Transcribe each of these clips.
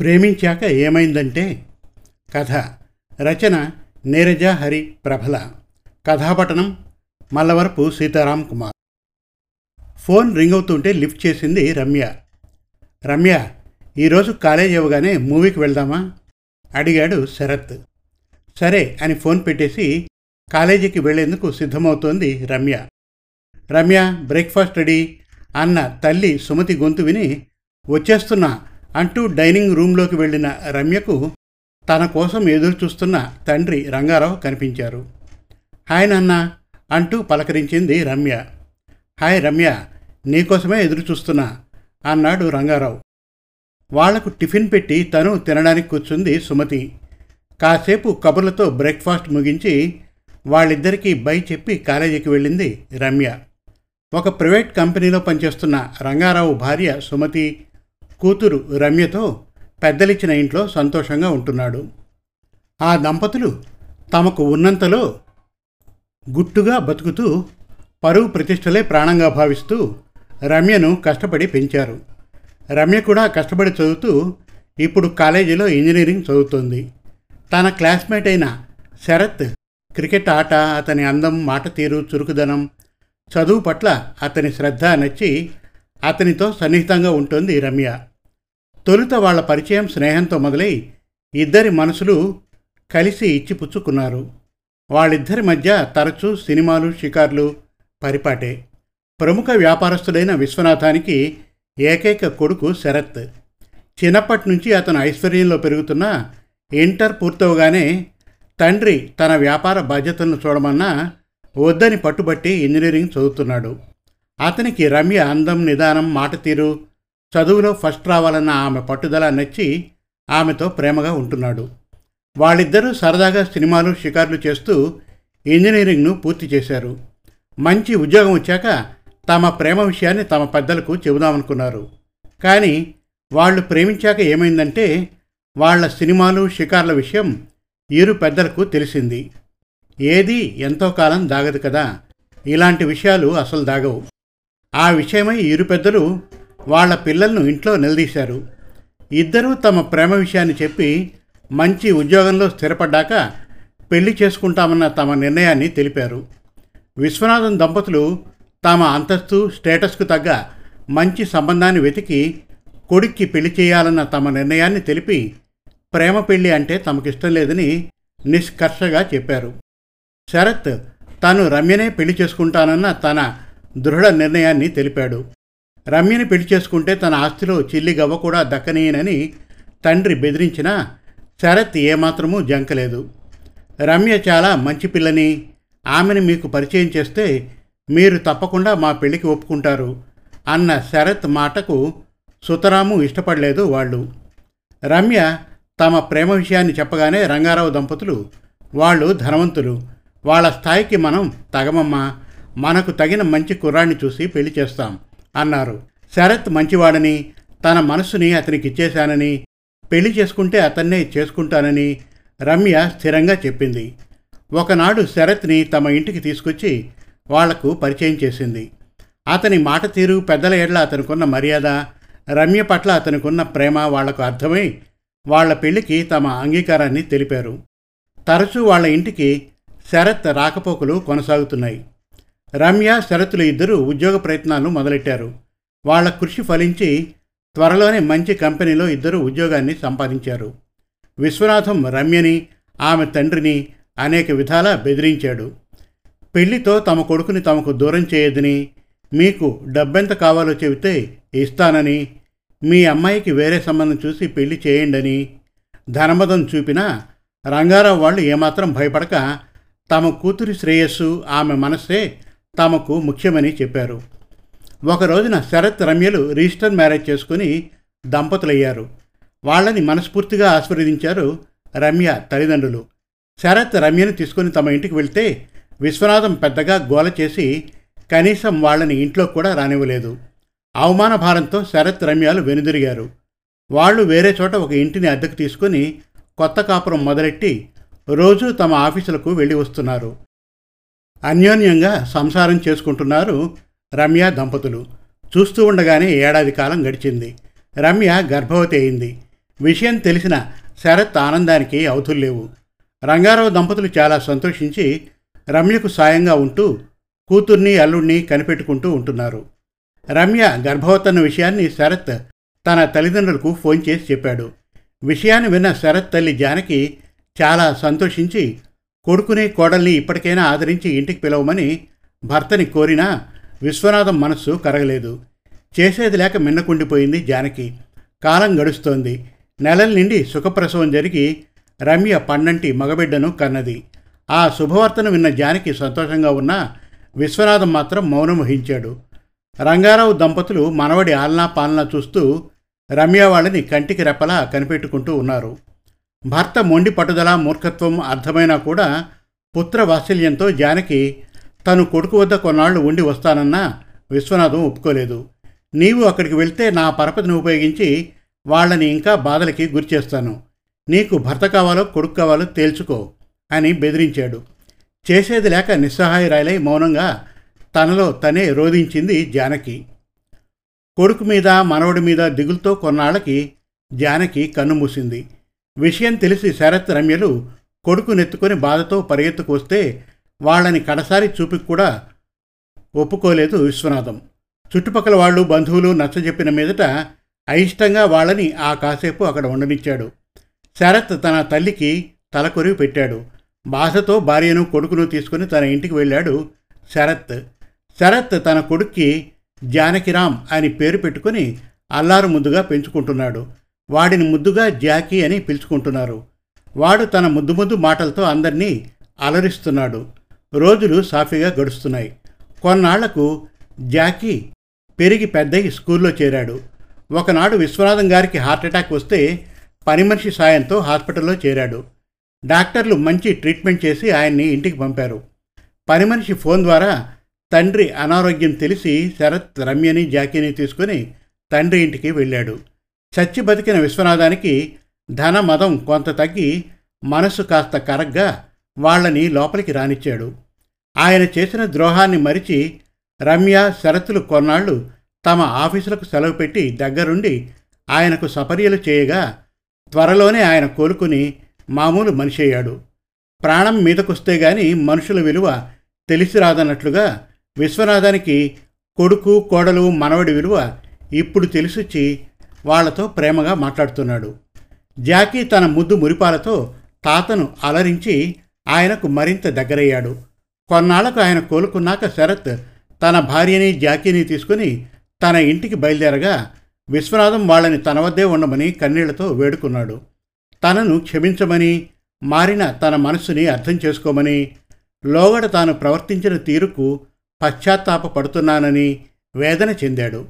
ప్రేమించాక ఏమైందంటే కథ. రచన నీరజ హరి ప్రభల. కథాపటనం మల్లవరపు సీతారాం కుమార్. ఫోన్ రింగ్ అవుతుంటే లిఫ్ట్ చేసింది రమ్య. రమ్య ఈరోజు కాలేజ్ ఇవ్వగానే మూవీకి వెళ్దామా? అడిగాడు శరత్. సరే అని ఫోన్ పెట్టేసి కాలేజీకి వెళ్ళేందుకు సిద్ధమవుతోంది రమ్య. రమ్య బ్రేక్ఫాస్ట్ రెడీ అన్న తల్లి సుమతి గొంతు విని వచ్చేస్తున్నా అంటూ డైనింగ్ రూంలోకి వెళ్ళిన రమ్యకు తన కోసం ఎదురు చూస్తున్న తండ్రి రంగారావు కనిపించారు. హాయ్ నాన్న అంటూ పలకరించింది రమ్య. హాయ్ రమ్య నీకోసమే ఎదురు చూస్తున్నా అన్నాడు రంగారావు. వాళ్ళకు టిఫిన్ పెట్టి తను తినడానికి కూర్చుంది సుమతి. కాసేపు కబుర్లతో బ్రేక్ఫాస్ట్ ముగించి వాళ్ళిద్దరికీ బై చెప్పి కాలేజీకి వెళ్ళింది రమ్య. ఒక ప్రైవేట్ కంపెనీలో పనిచేస్తున్న రంగారావు భార్య సుమతి కూతురు రమ్యతో పెద్దలిచ్చిన ఇంట్లో సంతోషంగా ఉంటున్నాడు. ఆ దంపతులు తమకు ఉన్నంతలో గుట్టుగా బతుకుతూ పరువు ప్రతిష్టలే ప్రాణంగా భావిస్తూ రమ్యను కష్టపడి పెంచారు. రమ్య కూడా కష్టపడి చదువుతూ ఇప్పుడు కాలేజీలో ఇంజనీరింగ్ చదువుతోంది. తన క్లాస్మేట్ అయిన శరత్ క్రికెట్ ఆట అతని అందం మాట తీరు చురుకుదనం చదువు పట్ల అతని శ్రద్ధ నచ్చి అతనితో సన్నిహితంగా ఉంటుంది రమ్య. తొలుత వాళ్ళ పరిచయం స్నేహంతో మొదలై ఇద్దరి మనసులు కలిసి ఇచ్చిపుచ్చుకున్నారు వాళ్ళిద్దరి మధ్య తరచూ సినిమాలు షికార్లు పరిపాటే. ప్రముఖ వ్యాపారస్తుడైన విశ్వనాథానికి ఏకైక కొడుకు శరత్. చిన్నప్పటి నుంచి అతను ఐశ్వర్యంలో పెరుగుతున్న ఇంటర్ పూర్తవగానే తండ్రి తన వ్యాపార బాధ్యతలను చూడమన్నా వద్దని పట్టుబట్టి ఇంజనీరింగ్ చదువుతున్నాడు. అతనికి రమ్య అందం నిదానం మాట తీరు. చదువులో ఫస్ట్ రావాలన్న ఆమె పట్టుదల నచ్చి ఆమెతో ప్రేమగా ఉంటున్నాడు. వాళ్ళిద్దరూ సరదాగా సినిమాలు షికార్లు చేస్తూ ఇంజనీరింగ్ను పూర్తి చేశారు. మంచి ఉద్యోగం వచ్చాక తమ ప్రేమ విషయాన్ని తమ పెద్దలకు చెబుదామనుకున్నారు. కానీ వాళ్ళు ప్రేమించాక ఏమైందంటే వాళ్ళ సినిమాలు షికార్ల విషయం ఇరు పెద్దలకు తెలిసింది. ఏది ఎంతో కాలం దాగదు కదా. ఇలాంటి విషయాలు అసలు దాగవు. ఆ విషయమై ఇరు పెద్దలు వాళ్ళ పిల్లలను ఇంట్లో నిలదీశారు. ఇద్దరూ తమ ప్రేమ విషయాన్ని చెప్పి మంచి ఉద్యోగంలో స్థిరపడ్డాక పెళ్ళి చేసుకుంటామన్న తమ నిర్ణయాన్ని తెలిపారు. విశ్వనాథన్ దంపతులు తమ అంతస్తు స్టేటస్కు తగ్గ మంచి సంబంధాన్ని వెతికి కొడుక్కి పెళ్ళి చేయాలన్న తమ నిర్ణయాన్ని తెలిపి ప్రేమ పెళ్ళి అంటే తమకిష్టం లేదని నిష్కర్షగా చెప్పారు. శరత్ తాను రమ్యనే పెళ్ళి చేసుకుంటానన్న తన దృఢ నిర్ణయాన్ని తెలిపాడు. రమ్యని పెళ్ళి చేసుకుంటే తన ఆస్తిలో చిల్లి గవ్వ కూడా దక్కనీయనని తండ్రి బెదిరించినా శరత్ ఏమాత్రమూ జంకలేదు. రమ్య చాలా మంచి పిల్లని. ఆమెను మీకు పరిచయం చేస్తే మీరు తప్పకుండా మా పెళ్ళికి ఒప్పుకుంటారు అన్న శరత్ మాటకు సుతరాము ఇష్టపడలేదు వాళ్ళు. రమ్య తమ ప్రేమ విషయాన్ని చెప్పగానే రంగారావు దంపతులు వాళ్ళు ధనవంతులు. వాళ్ళ స్థాయికి మనం తగమమ్మా. మనకు తగిన మంచి కుర్రాన్ని చూసి పెళ్ళి చేస్తాం అన్నారు. శరత్ మంచివాడని తన మనస్సుని అతనికి ఇచ్చేశానని పెళ్ళి చేసుకుంటే అతన్నే చేసుకుంటానని రమ్య స్థిరంగా చెప్పింది. ఒకనాడు శరత్ని తమ ఇంటికి తీసుకొచ్చి వాళ్ళకు పరిచయం చేసింది. అతని మాట తీరు పెద్దల ఏళ్ళ అతనుకున్న మర్యాద రమ్య పట్ల అతనుకున్న ప్రేమ వాళ్ళకు అర్థమై వాళ్ళ పెళ్ళికి తమ అంగీకారాన్ని తెలిపారు. తరచూ వాళ్ళ ఇంటికి శరత్ రాకపోకలు కొనసాగుతున్నాయి. రమ్య శరత్లు ఇద్దరూ ఉద్యోగ ప్రయత్నాలు మొదలెట్టారు. వాళ్ళ కృషి ఫలించి త్వరలోనే మంచి కంపెనీలో ఇద్దరు ఉద్యోగాన్ని సంపాదించారు. విశ్వనాథం రమ్యని ఆమె తండ్రిని అనేక విధాలా బెదిరించాడు. పెళ్ళితో తమ కొడుకుని తమకు దూరం చేయదని మీకు డబ్బెంత కావాలో చెబితే ఇస్తానని మీ అమ్మాయికి వేరే సంబంధం చూసి పెళ్ళి చేయండని ధనమదం చూపినా రంగారావు వాళ్ళు ఏమాత్రం భయపడక తమ కూతురి శ్రేయస్సు ఆమె మనస్సే తమకు ముఖ్యమని చెప్పారు. ఒక రోజున శరత్ రమ్యలు రిజిస్టర్ మ్యారేజ్ చేసుకుని దంపతులయ్యారు. వాళ్ళని మనస్ఫూర్తిగా ఆశీర్వదించారు రమ్య తల్లిదండ్రులు. శరత్ రమ్యను తీసుకుని తమ ఇంటికి వెళ్తే విశ్వనాథం పెద్దగా గోల చేసి కనీసం వాళ్ళని ఇంట్లో కూడా రానివ్వలేదు. అవమాన భారంతో శరత్ రమ్యాలు వెనుదిరిగారు. వాళ్ళు వేరే చోట ఒక ఇంటిని అద్దెకు తీసుకుని కొత్త కాపురం మొదలెట్టి రోజూ తమ ఆఫీసులకు వెళ్ళి వస్తున్నారు. అన్యోన్యంగా సంసారం చేసుకుంటున్నారు రమ్య దంపతులు. చూస్తూ ఉండగానే ఏడాది కాలం గడిచింది. రమ్య గర్భవతి అయింది. విషయం తెలిసిన శరత్ ఆనందానికి అవధుల్లేవు రంగారావు దంపతులు చాలా సంతోషించి రమ్యకు సాయంగా ఉంటూ కూతుర్ని అల్లుణ్ణి కనిపెట్టుకుంటూ ఉంటున్నారు. రమ్య గర్భవతన్న విషయాన్ని శరత్ తన తల్లిదండ్రులకు ఫోన్ చేసి చెప్పాడు. విషయాన్ని విన్న శరత్ తల్లి జానకి చాలా సంతోషించి కొడుకుని కోడల్ని ఇప్పటికైనా ఆదరించి ఇంటికి పిలవమని భర్తని కోరినా విశ్వనాథం మనస్సు కరగలేదు. చేసేది లేక మిన్నకుండిపోయింది జానకి. కాలం గడుస్తోంది. నెలల నిండి సుఖప్రసవం జరిగి రమ్య పన్నంటి మగబిడ్డను కన్నది. ఆ శుభవార్తను విన్న జానకి సంతోషంగా ఉన్నా విశ్వనాథం మాత్రం మౌనం వహించాడు. రంగారావు దంపతులు మనవడి ఆలనా పాలనా చూస్తూ రమ్య వాళ్ళని కంటికి రెప్పలా కనిపెట్టుకుంటూ ఉన్నారు. భర్త మొండి పట్టుదల మూర్ఖత్వం అర్థమైనా కూడా పుత్ర వాత్సల్యంతో జానకి తను కొడుకు వద్ద కొన్నాళ్ళు ఉండి వస్తానన్నా విశ్వనాథం ఒప్పుకోలేదు. నీవు అక్కడికి వెళ్తే నా పరపతిని ఉపయోగించి వాళ్ళని ఇంకా బాధలకి గురిచేస్తాను నీకు భర్త కావాలో కొడుకు కావాలో తేల్చుకో అని బెదిరించాడు. చేసేది లేక నిస్సహాయరాయలై మౌనంగా తనలో తనే రోధించింది జానకి. కొడుకు మీద మనవడి మీద దిగులుతో కొన్నాళ్ళకి జానకి కన్ను మూసింది. విషయం తెలిసి శరత్ రమ్యలు కొడుకు నెత్తుకొని బాధతో పరిగెత్తుకు వస్తే వాళ్ళని కడసారి చూపి కూడా ఒప్పుకోలేదు విశ్వనాథం. చుట్టుపక్కల వాళ్ళు బంధువులు నచ్చజెప్పిన మీదట అయిష్టంగా వాళ్ళని ఆ కాసేపు అక్కడ ఉండనిచ్చాడు. శరత్ తన తల్లికి తలకొరివి పెట్టాడు. బాధతో భార్యను కొడుకును తీసుకుని తన ఇంటికి వెళ్ళాడు శరత్. శరత్ తన కొడుక్కి జానకిరామ్ అని పేరు పెట్టుకుని అల్లారు ముందుగా పెంచుకుంటున్నాడు. వాడిని ముద్దుగా జాకీ అని పిలుచుకుంటున్నారు. వాడు తన ముద్దు ముద్దు మాటలతో అందరినీ అలరిస్తున్నాడు. రోజులు సాఫీగా గడుస్తున్నాయి. కొన్నాళ్ళకు జాకీ పెరిగి పెద్దయి స్కూల్లో చేరాడు. ఒకనాడు విశ్వనాథం గారికి హార్ట్అటాక్ వస్తే పని మనిషి సాయంతో హాస్పిటల్లో చేరాడు. డాక్టర్లు మంచి ట్రీట్మెంట్ చేసి ఆయన్ని ఇంటికి పంపారు. పని మనిషి ఫోన్ ద్వారా తండ్రి అనారోగ్యం తెలిసి శరత్ రమ్యని జాకీని తీసుకుని తండ్రి ఇంటికి వెళ్ళాడు. చచ్చి బతికిన విశ్వనాథానికి ధన మదం కొంత తగ్గి మనసు కాస్త కరగ్గా వాళ్ళని లోపలికి రానిచ్చాడు. ఆయన చేసిన ద్రోహాన్ని మరిచి రమ్య శరత్తులు కొన్నాళ్ళు తమ ఆఫీసులకు సెలవు పెట్టి దగ్గరుండి ఆయనకు సపర్యలు చేయగా త్వరలోనే ఆయన కోలుకుని మామూలు మనిషి అయ్యాడు. ప్రాణం మీదకొస్తే గాని మనుషుల విలువ తెలిసి రాదన్నట్లుగా విశ్వనాథానికి కొడుకు కోడలు మనవడి విలువ ఇప్పుడు తెలిసొచ్చి వాళ్ళతో ప్రేమగా మాట్లాడుతున్నాడు. జాకీ తన ముద్దు మురిపాలతో తాతను అలరించి ఆయనకు మరింత దగ్గరయ్యాడు. కొన్నాళ్ళకు ఆయన కోలుకున్నాక శరత్ తన భార్యని జాకీని తీసుకుని తన ఇంటికి బయలుదేరగా విశ్వనాథం వాళ్ళని తన వద్దే ఉండమని కన్నీళ్ళతో వేడుకున్నాడు. తనను క్షమించమని మారిన తన మనస్సుని అర్థం చేసుకోమని లోగడ తాను ప్రవర్తించిన తీరుకు పశ్చాత్తాప పడుతున్నానని వేదన చెందాడు.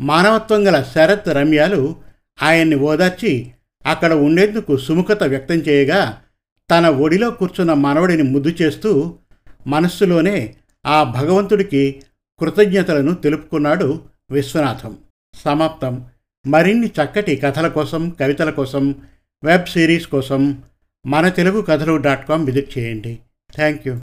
మానవత్వం గల శరత్ రమ్యాలు ఆయన్ని ఓదార్చి అక్కడ ఉండేందుకు సుముఖత వ్యక్తం చేయగా తన ఒడిలో కూర్చున్న మనవడిని ముద్దు చేస్తూ మనస్సులోనే ఆ భగవంతుడికి కృతజ్ఞతలను తెలుపుకున్నాడు విశ్వనాథం. సమాప్తం. మరిన్ని చక్కటి కథల కోసం కవితల కోసం వెబ్ సిరీస్ కోసం మన తెలుగు కథలు డాట్ కామ్ విజిట్ చేయండి. Thank you.